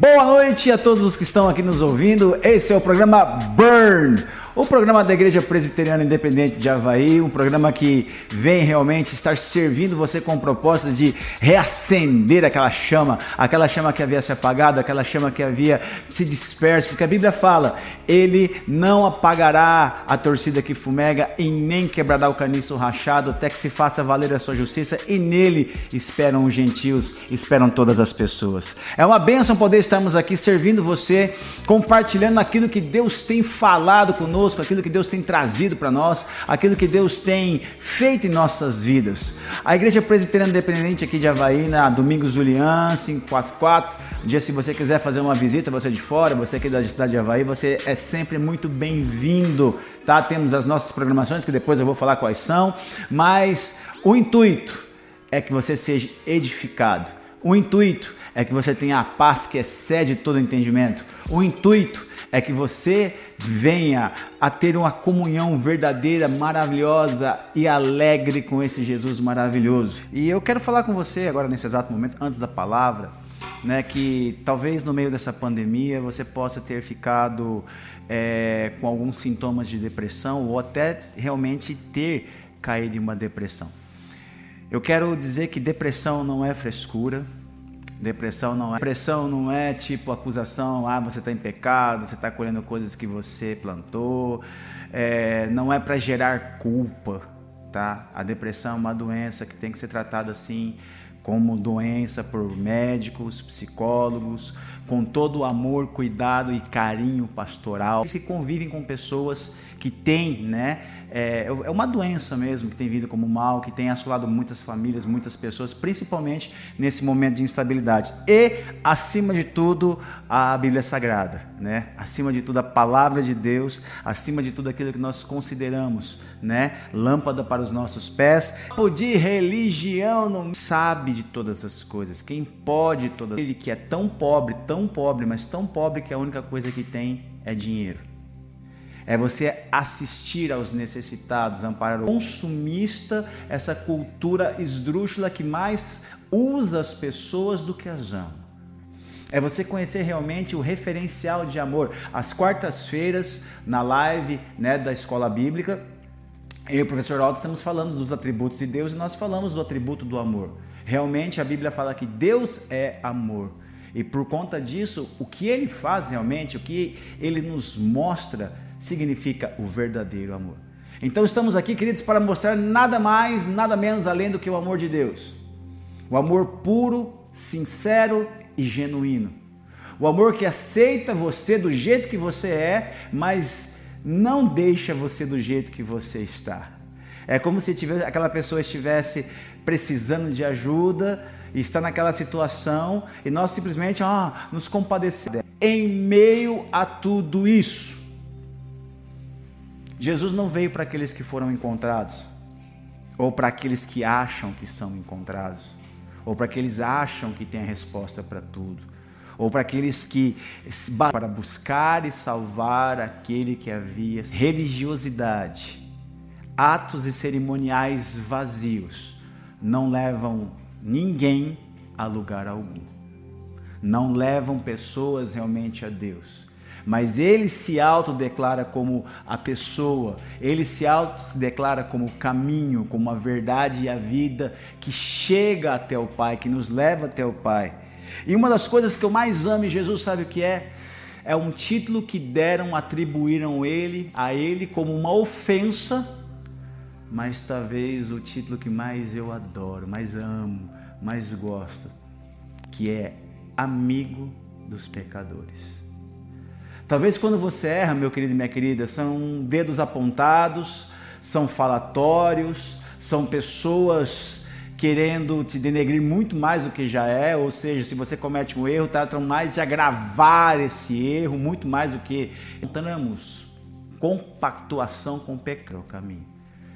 Boa noite a todos os que estão aqui nos ouvindo. Esse é o programa Burn o programa da Igreja Presbiteriana Independente de Havaí, um programa que vem realmente estar servindo você com o propósito de reacender aquela chama, aquela chama que havia se apagado, aquela chama que havia se disperso, porque a Bíblia fala: Ele não apagará a torcida que fumega e nem quebrará o caniço rachado, até que se faça valer a sua justiça, e nele esperam os gentios, esperam todas as pessoas. É uma bênção poder estarmos aqui servindo você, compartilhando aquilo que Deus tem falado conosco conosco, aquilo que Deus tem trazido para nós, aquilo que Deus tem feito em nossas vidas. A Igreja Presbiteriana Independente aqui de Havaí, na Domingos Julian, 544. Um dia, se você quiser fazer uma visita, você de fora, você aqui da cidade de Havaí, você é sempre muito bem-vindo, tá? Temos as nossas programações, que depois eu vou falar quais são, mas o intuito é que você seja edificado. O intuito é que você tenha a paz que excede todo entendimento. O intuito é que você venha a ter uma comunhão verdadeira, maravilhosa e alegre com esse Jesus maravilhoso. E eu quero falar com você agora nesse exato momento, antes da palavra, né, que talvez no meio dessa pandemia você possa ter ficado é, com alguns sintomas de depressão ou até realmente ter caído em uma depressão. Eu quero dizer que depressão não é frescura. Depressão não é. Depressão não é tipo acusação, ah, você está em pecado, você está colhendo coisas que você plantou. É, não é para gerar culpa, tá? A depressão é uma doença que tem que ser tratada assim como doença por médicos, psicólogos, com todo o amor, cuidado e carinho pastoral. Que convivem com pessoas que têm, né? É, é uma doença mesmo que tem vindo como mal, que tem assolado muitas famílias, muitas pessoas, principalmente nesse momento de instabilidade. E, acima de tudo, a Bíblia Sagrada, né? Acima de tudo, a palavra de Deus, acima de tudo aquilo que nós consideramos, né? Lâmpada para os nossos pés. O de religião não sabe de todas as coisas. Quem pode todas, ele que é tão pobre, tão pobre, mas tão pobre que a única coisa que tem é dinheiro é você assistir aos necessitados, amparar o consumista, essa cultura esdrúxula que mais usa as pessoas do que as ama. É você conhecer realmente o referencial de amor. Às quartas-feiras, na live né, da escola bíblica, eu e o professor Aldo estamos falando dos atributos de Deus e nós falamos do atributo do amor. Realmente a Bíblia fala que Deus é amor. E por conta disso, o que ele faz realmente, o que ele nos mostra, significa o verdadeiro amor. Então estamos aqui, queridos, para mostrar nada mais, nada menos além do que o amor de Deus. O amor puro, sincero e genuíno. O amor que aceita você do jeito que você é, mas não deixa você do jeito que você está. É como se tivesse, aquela pessoa estivesse precisando de ajuda, está naquela situação e nós simplesmente ah, nos compadecemos. Em meio a tudo isso, Jesus não veio para aqueles que foram encontrados, ou para aqueles que acham que são encontrados, ou para aqueles acham que têm a resposta para tudo, ou para aqueles que para buscar e salvar aquele que havia religiosidade, atos e cerimoniais vazios não levam ninguém a lugar algum. Não levam pessoas realmente a Deus mas ele se autodeclara como a pessoa, ele se autodeclara como o caminho, como a verdade e a vida que chega até o Pai, que nos leva até o Pai. E uma das coisas que eu mais amo em Jesus, sabe o que é? É um título que deram, atribuíram ele a ele como uma ofensa, mas talvez o título que mais eu adoro, mais amo, mais gosto, que é amigo dos pecadores. Talvez quando você erra, meu querido e minha querida, são dedos apontados, são falatórios, são pessoas querendo te denegrir muito mais do que já é, ou seja, se você comete um erro, tratam mais de agravar esse erro, muito mais do que encontramos compactuação com o pecado, o caminho,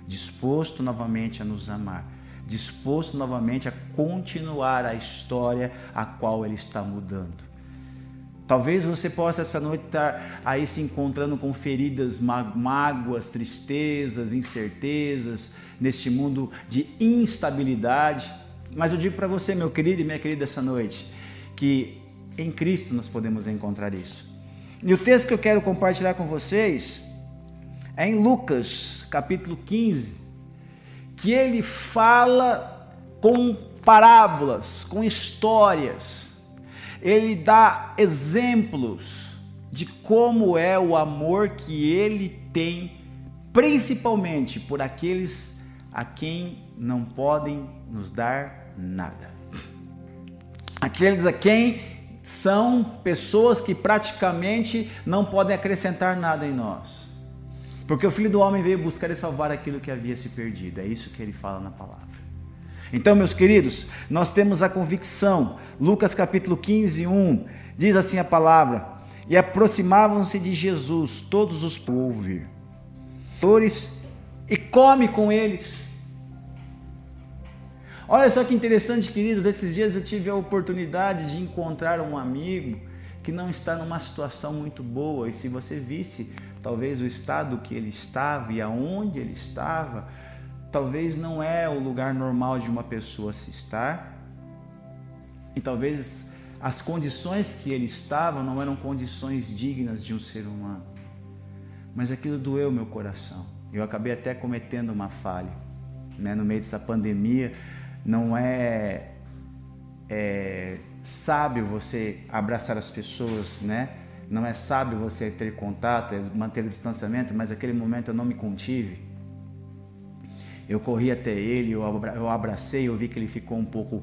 disposto novamente a nos amar, disposto novamente a continuar a história a qual ele está mudando. Talvez você possa essa noite estar aí se encontrando com feridas, mágoas, tristezas, incertezas, neste mundo de instabilidade. Mas eu digo para você, meu querido e minha querida, essa noite, que em Cristo nós podemos encontrar isso. E o texto que eu quero compartilhar com vocês é em Lucas, capítulo 15, que ele fala com parábolas, com histórias. Ele dá exemplos de como é o amor que ele tem, principalmente por aqueles a quem não podem nos dar nada. Aqueles a quem são pessoas que praticamente não podem acrescentar nada em nós. Porque o Filho do Homem veio buscar e salvar aquilo que havia se perdido. É isso que ele fala na palavra. Então, meus queridos, nós temos a convicção. Lucas capítulo 15, 1 diz assim a palavra: E aproximavam-se de Jesus todos os ouvir, e come com eles. Olha só que interessante, queridos. Esses dias eu tive a oportunidade de encontrar um amigo que não está numa situação muito boa. E se você visse talvez o estado que ele estava e aonde ele estava, talvez não é o lugar normal de uma pessoa se estar. E talvez as condições que ele estava não eram condições dignas de um ser humano. Mas aquilo doeu meu coração. Eu acabei até cometendo uma falha. Né? No meio dessa pandemia, não é, é sábio você abraçar as pessoas, né? não é sábio você ter contato, é manter o distanciamento, mas naquele momento eu não me contive. Eu corri até ele, eu abracei, eu vi que ele ficou um pouco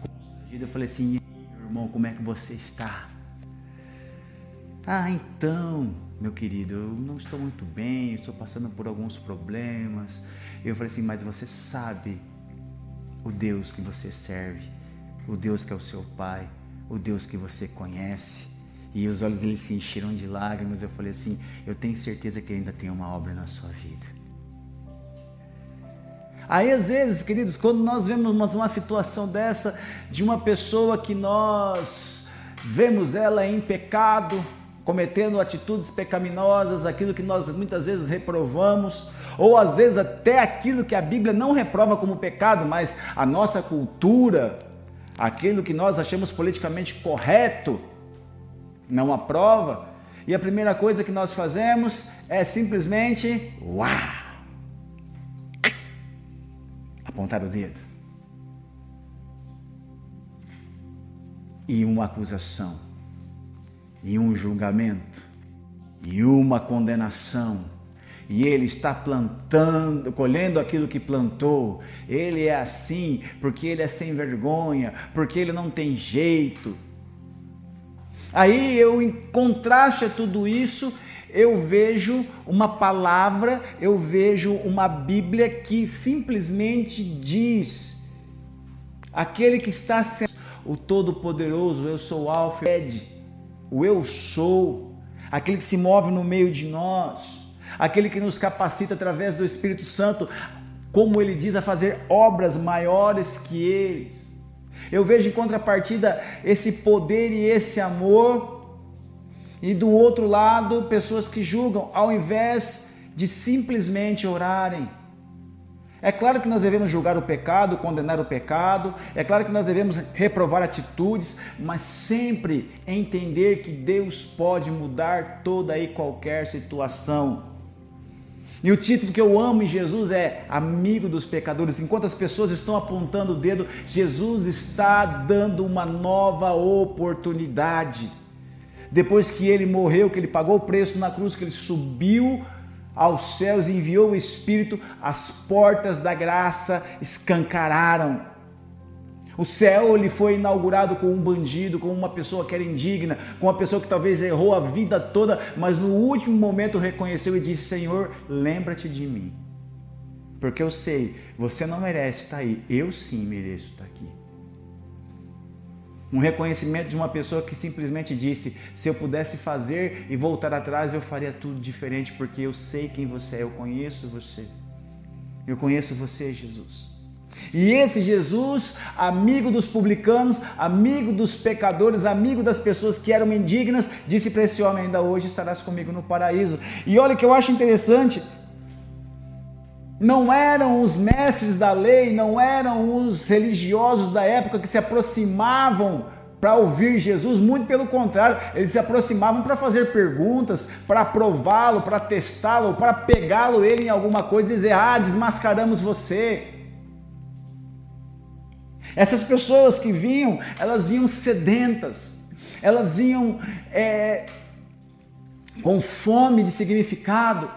constrangido. Eu falei assim: meu irmão, como é que você está? Ah, então, meu querido, eu não estou muito bem, estou passando por alguns problemas. Eu falei assim: mas você sabe o Deus que você serve, o Deus que é o seu Pai, o Deus que você conhece. E os olhos dele se encheram de lágrimas. Eu falei assim: Eu tenho certeza que ainda tem uma obra na sua vida. Aí, às vezes, queridos, quando nós vemos uma, uma situação dessa, de uma pessoa que nós vemos ela em pecado, cometendo atitudes pecaminosas, aquilo que nós muitas vezes reprovamos, ou às vezes até aquilo que a Bíblia não reprova como pecado, mas a nossa cultura, aquilo que nós achamos politicamente correto, não aprova. E a primeira coisa que nós fazemos é simplesmente uau! Apontar o dedo. E uma acusação, e um julgamento, e uma condenação. E ele está plantando, colhendo aquilo que plantou. Ele é assim porque ele é sem vergonha, porque ele não tem jeito. Aí eu, em contraste tudo isso, eu vejo uma palavra, eu vejo uma Bíblia que simplesmente diz: aquele que está sendo o Todo-Poderoso, eu sou Alfa Ed, o eu sou, aquele que se move no meio de nós, aquele que nos capacita através do Espírito Santo, como ele diz, a fazer obras maiores que eles. Eu vejo em contrapartida esse poder e esse amor, e do outro lado, pessoas que julgam, ao invés de simplesmente orarem. É claro que nós devemos julgar o pecado, condenar o pecado, é claro que nós devemos reprovar atitudes, mas sempre entender que Deus pode mudar toda e qualquer situação. E o título que eu amo em Jesus é Amigo dos Pecadores. Enquanto as pessoas estão apontando o dedo, Jesus está dando uma nova oportunidade. Depois que ele morreu, que ele pagou o preço na cruz, que ele subiu aos céus e enviou o Espírito, as portas da graça escancararam. O céu ele foi inaugurado com um bandido, com uma pessoa que era indigna, com uma pessoa que talvez errou a vida toda, mas no último momento reconheceu e disse: Senhor, lembra-te de mim. Porque eu sei, você não merece estar aí, eu sim mereço estar aqui. Um reconhecimento de uma pessoa que simplesmente disse: se eu pudesse fazer e voltar atrás, eu faria tudo diferente, porque eu sei quem você é, eu conheço você. Eu conheço você, Jesus. E esse Jesus, amigo dos publicanos, amigo dos pecadores, amigo das pessoas que eram indignas, disse para esse homem: ainda hoje estarás comigo no paraíso. E olha que eu acho interessante. Não eram os mestres da lei, não eram os religiosos da época que se aproximavam para ouvir Jesus, muito pelo contrário, eles se aproximavam para fazer perguntas, para prová-lo, para testá-lo, para pegá-lo ele em alguma coisa e dizer: Ah, desmascaramos você. Essas pessoas que vinham, elas vinham sedentas, elas vinham é, com fome de significado,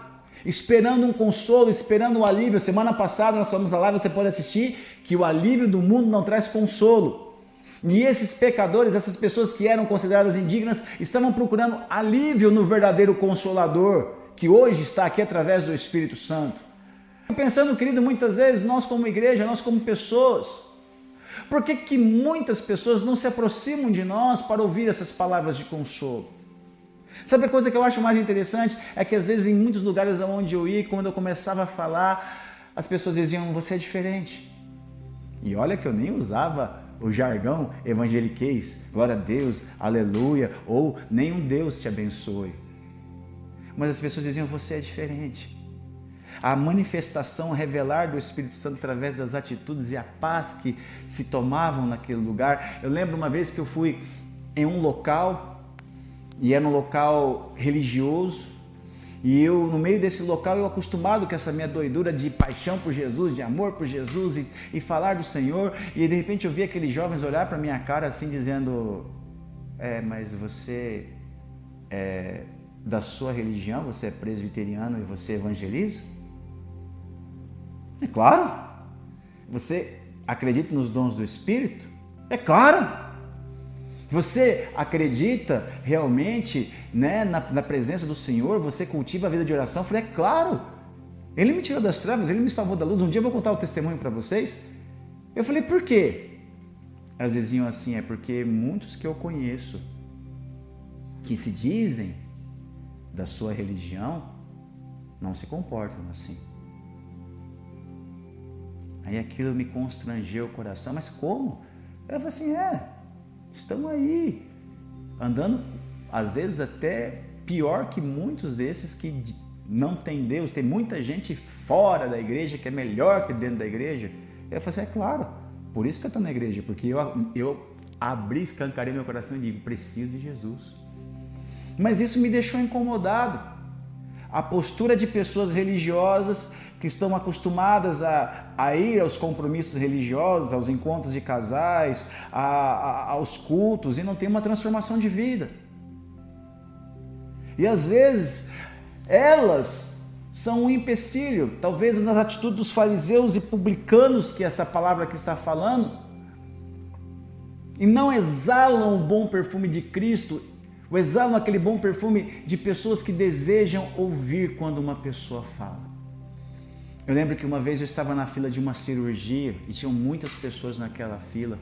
esperando um consolo, esperando um alívio. Semana passada nós fomos lá, você pode assistir, que o alívio do mundo não traz consolo. E esses pecadores, essas pessoas que eram consideradas indignas, estavam procurando alívio no verdadeiro consolador, que hoje está aqui através do Espírito Santo. Pensando, querido, muitas vezes nós como igreja, nós como pessoas, por que, que muitas pessoas não se aproximam de nós para ouvir essas palavras de consolo? Sabe a coisa que eu acho mais interessante? É que às vezes em muitos lugares onde eu ia, quando eu começava a falar, as pessoas diziam, você é diferente. E olha que eu nem usava o jargão evangeliquez, glória a Deus, aleluia, ou nenhum Deus te abençoe. Mas as pessoas diziam, você é diferente. A manifestação revelar do Espírito Santo através das atitudes e a paz que se tomavam naquele lugar. Eu lembro uma vez que eu fui em um local e era um local religioso. E eu, no meio desse local, eu acostumado com essa minha doidura de paixão por Jesus, de amor por Jesus e, e falar do Senhor. E de repente eu vi aqueles jovens olhar para minha cara assim, dizendo: É, mas você é da sua religião, você é presbiteriano e você evangeliza? É claro. Você acredita nos dons do Espírito? É claro. Você acredita realmente né, na, na, presença do Senhor? Você cultiva a vida de oração? Eu falei, é claro. Ele me tirou das trevas, ele me salvou da luz. Um dia eu vou contar o testemunho para vocês. Eu falei, por quê? Elas diziam assim, é porque muitos que eu conheço, que se dizem da sua religião, não se comportam assim. Aí aquilo me constrangeu o coração, mas como? Eu falei assim, é, estão aí, andando às vezes até pior que muitos desses que não tem Deus. Tem muita gente fora da igreja que é melhor que dentro da igreja. Eu falei assim, é claro, por isso que eu estou na igreja, porque eu, eu abri, escancarei meu coração e digo, preciso de Jesus. Mas isso me deixou incomodado. A postura de pessoas religiosas que estão acostumadas a, a ir aos compromissos religiosos, aos encontros de casais, a, a, aos cultos e não tem uma transformação de vida. E às vezes elas são um empecilho, talvez nas atitudes dos fariseus e publicanos que essa palavra que está falando, e não exalam o bom perfume de Cristo, ou exalam aquele bom perfume de pessoas que desejam ouvir quando uma pessoa fala. Eu lembro que uma vez eu estava na fila de uma cirurgia e tinham muitas pessoas naquela fila.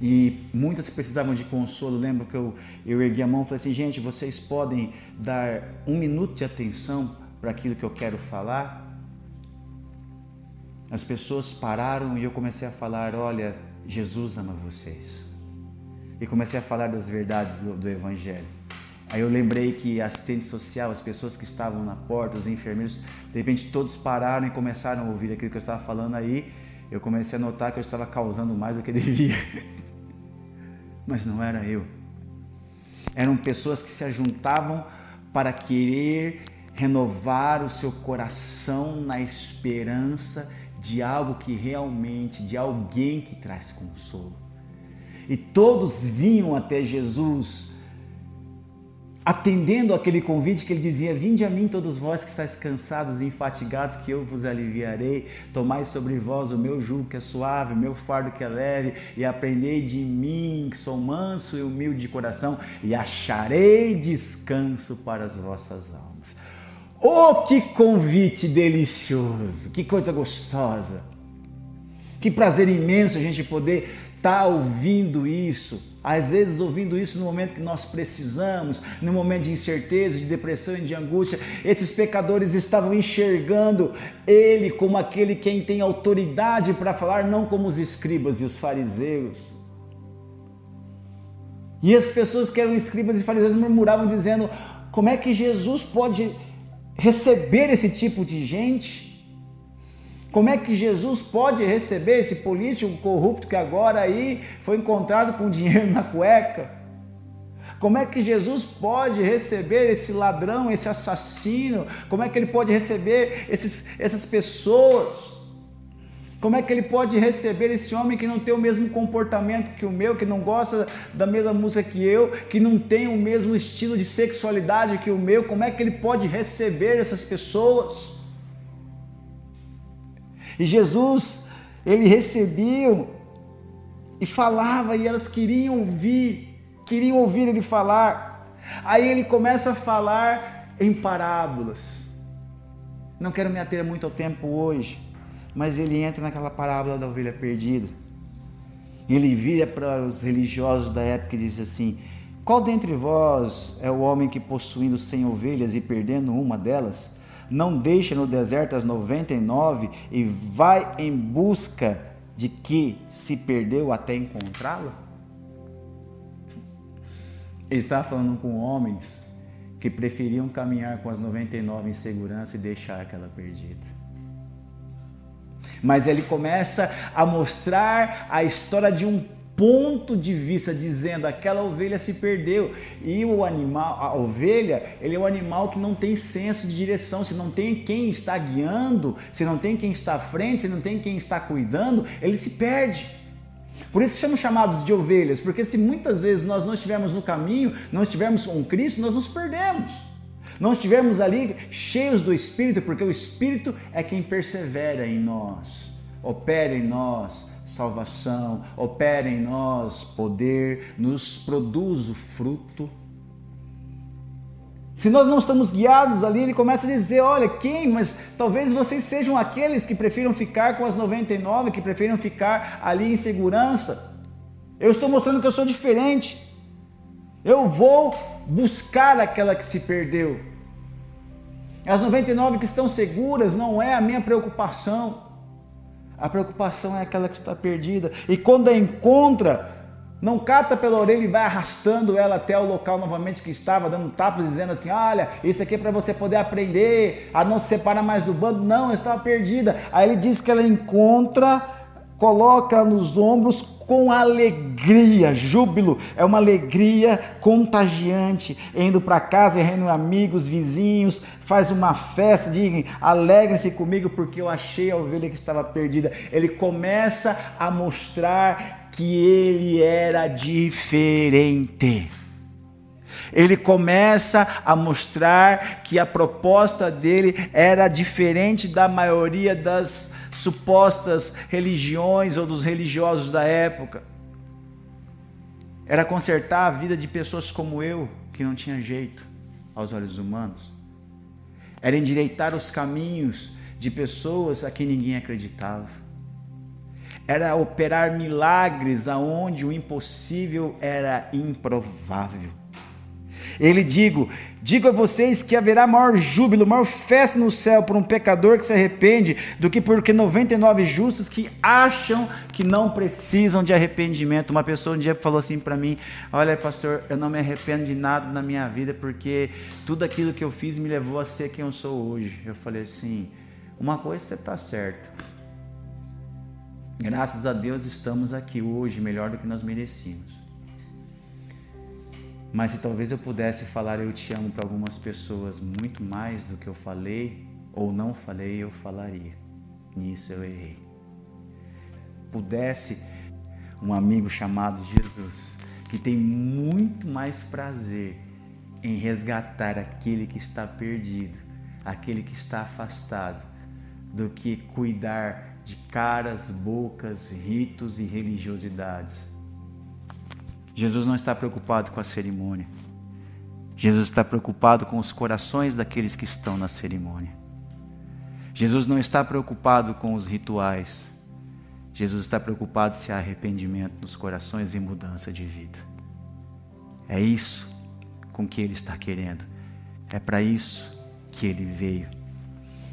E muitas precisavam de consolo. Eu lembro que eu, eu ergui a mão e falei assim: gente, vocês podem dar um minuto de atenção para aquilo que eu quero falar? As pessoas pararam e eu comecei a falar: olha, Jesus ama vocês. E comecei a falar das verdades do, do Evangelho. Aí eu lembrei que assistente social, as pessoas que estavam na porta, os enfermeiros, de repente todos pararam e começaram a ouvir aquilo que eu estava falando aí. Eu comecei a notar que eu estava causando mais do que devia. Mas não era eu. Eram pessoas que se ajuntavam para querer renovar o seu coração na esperança de algo que realmente, de alguém que traz consolo. E todos vinham até Jesus atendendo aquele convite que ele dizia: Vinde a mim, todos vós que estáis cansados e enfatigados, que eu vos aliviarei. Tomai sobre vós o meu jugo que é suave, o meu fardo que é leve, e aprendei de mim, que sou manso e humilde de coração, e acharei descanso para as vossas almas. Oh, que convite delicioso! Que coisa gostosa! Que prazer imenso a gente poder estar tá ouvindo isso às vezes ouvindo isso no momento que nós precisamos, no momento de incerteza, de depressão e de angústia, esses pecadores estavam enxergando ele como aquele quem tem autoridade para falar, não como os escribas e os fariseus. E as pessoas que eram escribas e fariseus murmuravam dizendo: como é que Jesus pode receber esse tipo de gente? Como é que Jesus pode receber esse político corrupto que agora aí foi encontrado com dinheiro na cueca? Como é que Jesus pode receber esse ladrão, esse assassino? Como é que ele pode receber esses, essas pessoas? Como é que ele pode receber esse homem que não tem o mesmo comportamento que o meu, que não gosta da mesma música que eu, que não tem o mesmo estilo de sexualidade que o meu? Como é que ele pode receber essas pessoas? E Jesus, ele recebia e falava e elas queriam ouvir queriam ouvir ele falar. Aí ele começa a falar em parábolas. Não quero me ater muito ao tempo hoje, mas ele entra naquela parábola da ovelha perdida. Ele vira para os religiosos da época e diz assim: Qual dentre vós é o homem que, possuindo cem ovelhas e perdendo uma delas, não deixa no deserto as noventa e nove vai em busca de que se perdeu até encontrá-la? Estava falando com homens que preferiam caminhar com as 99 em segurança e deixar aquela perdida. Mas ele começa a mostrar a história de um ponto de vista, dizendo aquela ovelha se perdeu. E o animal, a ovelha, ele é um animal que não tem senso de direção, se não tem quem está guiando, se não tem quem está à frente, se não tem quem está cuidando, ele se perde. Por isso que somos chamados de ovelhas, porque se muitas vezes nós não estivermos no caminho, não estivermos com Cristo, nós nos perdemos. Não estivermos ali cheios do Espírito, porque o Espírito é quem persevera em nós, opera em nós salvação, opera em nós poder, nos produz o fruto se nós não estamos guiados ali, ele começa a dizer: olha, quem? Mas talvez vocês sejam aqueles que prefiram ficar com as 99, que prefiram ficar ali em segurança. Eu estou mostrando que eu sou diferente. Eu vou buscar aquela que se perdeu. As 99 que estão seguras não é a minha preocupação. A preocupação é aquela que está perdida. E quando a encontra, não cata pela orelha e vai arrastando ela até o local novamente que estava, dando tapas, dizendo assim: Olha, isso aqui é para você poder aprender a não se separar mais do bando. Não, estava perdida. Aí ele diz que ela encontra, coloca nos ombros com alegria, júbilo, é uma alegria contagiante, indo para casa, reúne amigos, vizinhos, faz uma festa, digam, alegrem-se comigo porque eu achei a ovelha que estava perdida. Ele começa a mostrar que ele era diferente. Ele começa a mostrar que a proposta dele era diferente da maioria das supostas religiões ou dos religiosos da época. Era consertar a vida de pessoas como eu, que não tinha jeito aos olhos humanos. Era endireitar os caminhos de pessoas a quem ninguém acreditava era operar milagres aonde o impossível era improvável. Ele digo, digo a vocês que haverá maior júbilo, maior festa no céu por um pecador que se arrepende do que por 99 justos que acham que não precisam de arrependimento. Uma pessoa um dia falou assim para mim: "Olha, pastor, eu não me arrependo de nada na minha vida porque tudo aquilo que eu fiz me levou a ser quem eu sou hoje". Eu falei assim: "Uma coisa você está certo Graças a Deus estamos aqui hoje melhor do que nós merecíamos. Mas se talvez eu pudesse falar eu te amo para algumas pessoas muito mais do que eu falei ou não falei, eu falaria. Nisso eu errei. Pudesse um amigo chamado Jesus, que tem muito mais prazer em resgatar aquele que está perdido, aquele que está afastado, do que cuidar de caras, bocas, ritos e religiosidades. Jesus não está preocupado com a cerimônia. Jesus está preocupado com os corações daqueles que estão na cerimônia. Jesus não está preocupado com os rituais. Jesus está preocupado se há arrependimento nos corações e mudança de vida. É isso com que ele está querendo. É para isso que ele veio.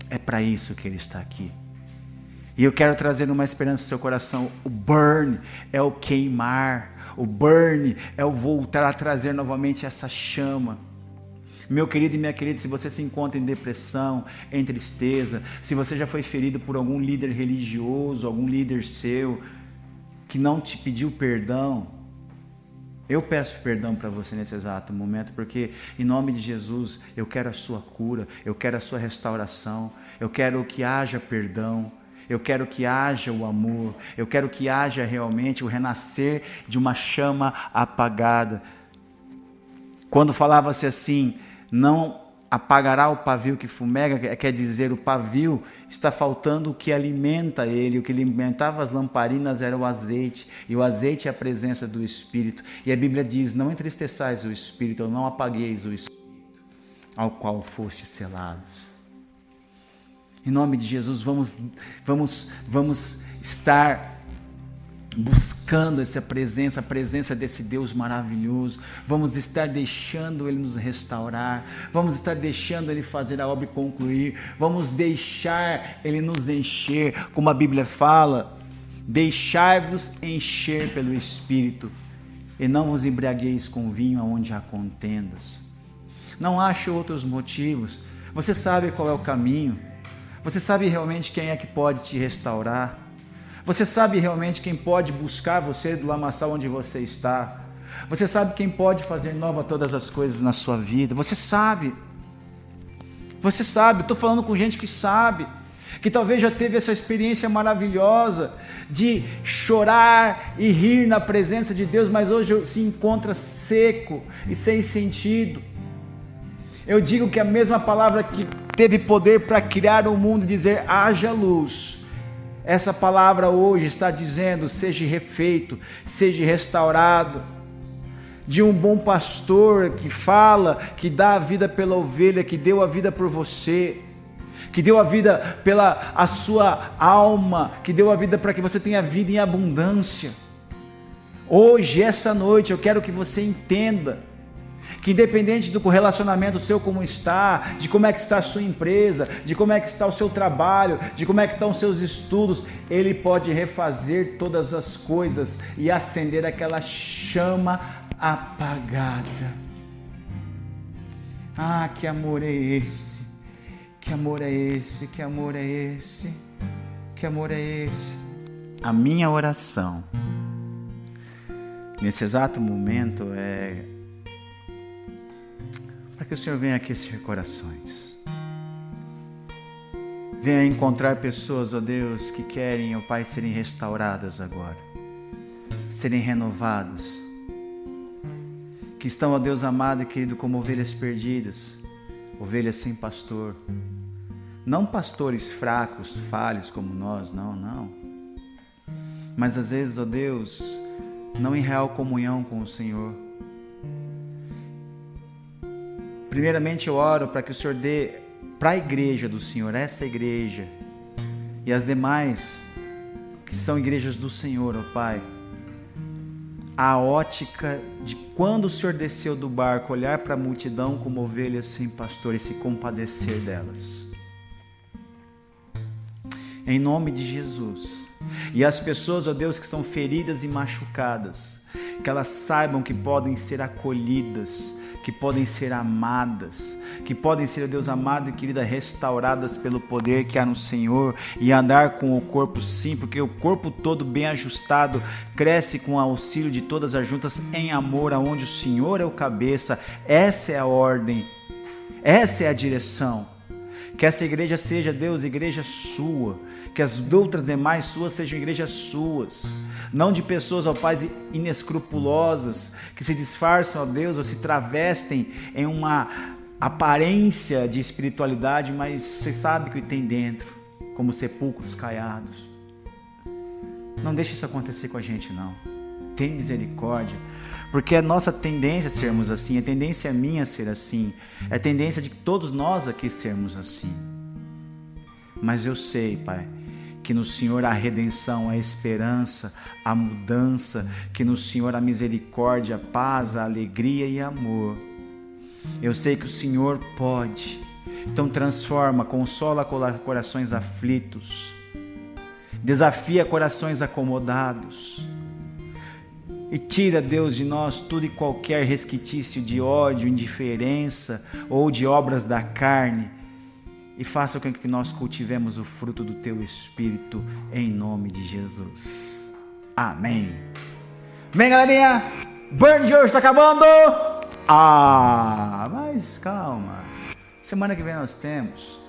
É para isso que ele está aqui. E eu quero trazer uma esperança no seu coração. O burn é o queimar. O burn é o voltar a trazer novamente essa chama. Meu querido e minha querida, se você se encontra em depressão, em tristeza, se você já foi ferido por algum líder religioso, algum líder seu que não te pediu perdão, eu peço perdão para você nesse exato momento, porque em nome de Jesus eu quero a sua cura, eu quero a sua restauração, eu quero que haja perdão, eu quero que haja o amor, eu quero que haja realmente o renascer de uma chama apagada. Quando falava-se assim, não apagará o pavio que fumega, quer dizer, o pavio está faltando o que alimenta ele, o que alimentava as lamparinas era o azeite, e o azeite é a presença do Espírito. E a Bíblia diz: Não entristeçais o Espírito, ou não apagueis o Espírito, ao qual foste selados. Em nome de Jesus, vamos, vamos, vamos estar buscando essa presença, a presença desse Deus maravilhoso. Vamos estar deixando Ele nos restaurar. Vamos estar deixando Ele fazer a obra e concluir. Vamos deixar Ele nos encher, como a Bíblia fala. Deixai-vos encher pelo Espírito e não vos embriagueis com vinho aonde há contendas. Não ache outros motivos. Você sabe qual é o caminho. Você sabe realmente quem é que pode te restaurar. Você sabe realmente quem pode buscar você do lamaçal onde você está? Você sabe quem pode fazer nova todas as coisas na sua vida? Você sabe. Você sabe, estou falando com gente que sabe, que talvez já teve essa experiência maravilhosa de chorar e rir na presença de Deus, mas hoje se encontra seco e sem sentido. Eu digo que a mesma palavra que teve poder para criar o mundo, dizer haja luz, essa palavra hoje está dizendo: seja refeito, seja restaurado. De um bom pastor que fala, que dá a vida pela ovelha, que deu a vida por você, que deu a vida pela a sua alma, que deu a vida para que você tenha vida em abundância. Hoje, essa noite, eu quero que você entenda que independente do relacionamento seu como está, de como é que está a sua empresa, de como é que está o seu trabalho, de como é que estão os seus estudos, ele pode refazer todas as coisas e acender aquela chama apagada. Ah, que amor é esse? Que amor é esse? Que amor é esse? Que amor é esse? A minha oração nesse exato momento é para que o Senhor venha aquecer corações. Venha encontrar pessoas, ó Deus, que querem, ó Pai, serem restauradas agora, serem renovadas, que estão, ó Deus amado e querido, como ovelhas perdidas, ovelhas sem pastor. Não pastores fracos, falhos como nós, não, não. Mas às vezes, ó Deus, não em real comunhão com o Senhor Primeiramente eu oro para que o Senhor dê para a igreja do Senhor, essa igreja e as demais que são igrejas do Senhor, ó Pai, a ótica de quando o Senhor desceu do barco, olhar para a multidão como ovelhas sem pastor e se compadecer delas. Em nome de Jesus. E as pessoas, ó Deus, que estão feridas e machucadas, que elas saibam que podem ser acolhidas, que podem ser amadas, que podem ser, Deus amado e querida, restauradas pelo poder que há no Senhor e andar com o corpo sim, porque o corpo todo bem ajustado cresce com o auxílio de todas as juntas em amor, aonde o Senhor é o cabeça. Essa é a ordem, essa é a direção. Que essa igreja seja, Deus, igreja sua, que as outras demais suas sejam igrejas suas não de pessoas, ó Pai, inescrupulosas, que se disfarçam, ó Deus, ou se travestem em uma aparência de espiritualidade, mas você sabe o que tem dentro, como sepulcros caiados. Não deixe isso acontecer com a gente, não. Tem misericórdia. Porque é nossa tendência sermos assim, é tendência minha ser assim, é tendência de todos nós aqui sermos assim. Mas eu sei, Pai, que no Senhor há redenção, a esperança, a mudança, que no Senhor há misericórdia, a paz, a alegria e amor. Eu sei que o Senhor pode. Então transforma, consola corações aflitos, desafia corações acomodados. E tira, Deus, de nós tudo e qualquer resquício de ódio, indiferença ou de obras da carne. E faça com que nós cultivemos o fruto do teu espírito em nome de Jesus. Amém. Bem, galerinha, Burn de hoje está acabando. Ah, mas calma. Semana que vem nós temos